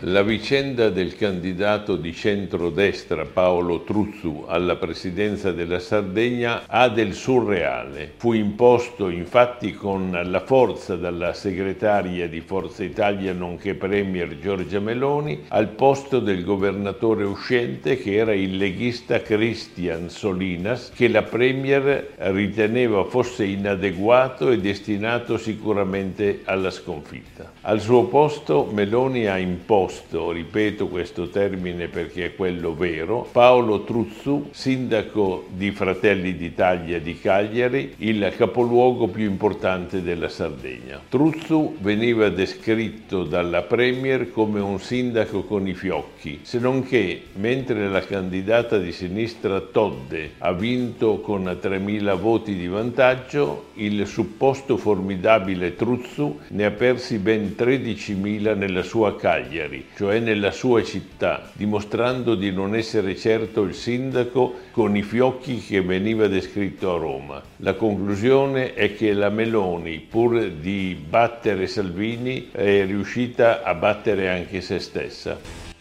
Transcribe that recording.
La vicenda del candidato di centrodestra Paolo Truzzu alla presidenza della Sardegna ha del surreale. Fu imposto infatti con la forza dalla segretaria di Forza Italia nonché Premier Giorgia Meloni al posto del governatore uscente che era il leghista Christian Solinas che la Premier riteneva fosse inadeguato e destinato sicuramente alla sconfitta. Al suo posto Meloni ha imposto posto, ripeto questo termine perché è quello vero, Paolo Truzzu, sindaco di Fratelli d'Italia di Cagliari, il capoluogo più importante della Sardegna. Truzzu veniva descritto dalla Premier come un sindaco con i fiocchi, se non che mentre la candidata di sinistra Todde ha vinto con 3.000 voti di vantaggio, il supposto formidabile Truzzu ne ha persi ben 13.000 nella sua Cagliari Cagliari, cioè nella sua città, dimostrando di non essere certo il sindaco con i fiocchi che veniva descritto a Roma. La conclusione è che la Meloni, pur di battere Salvini, è riuscita a battere anche se stessa.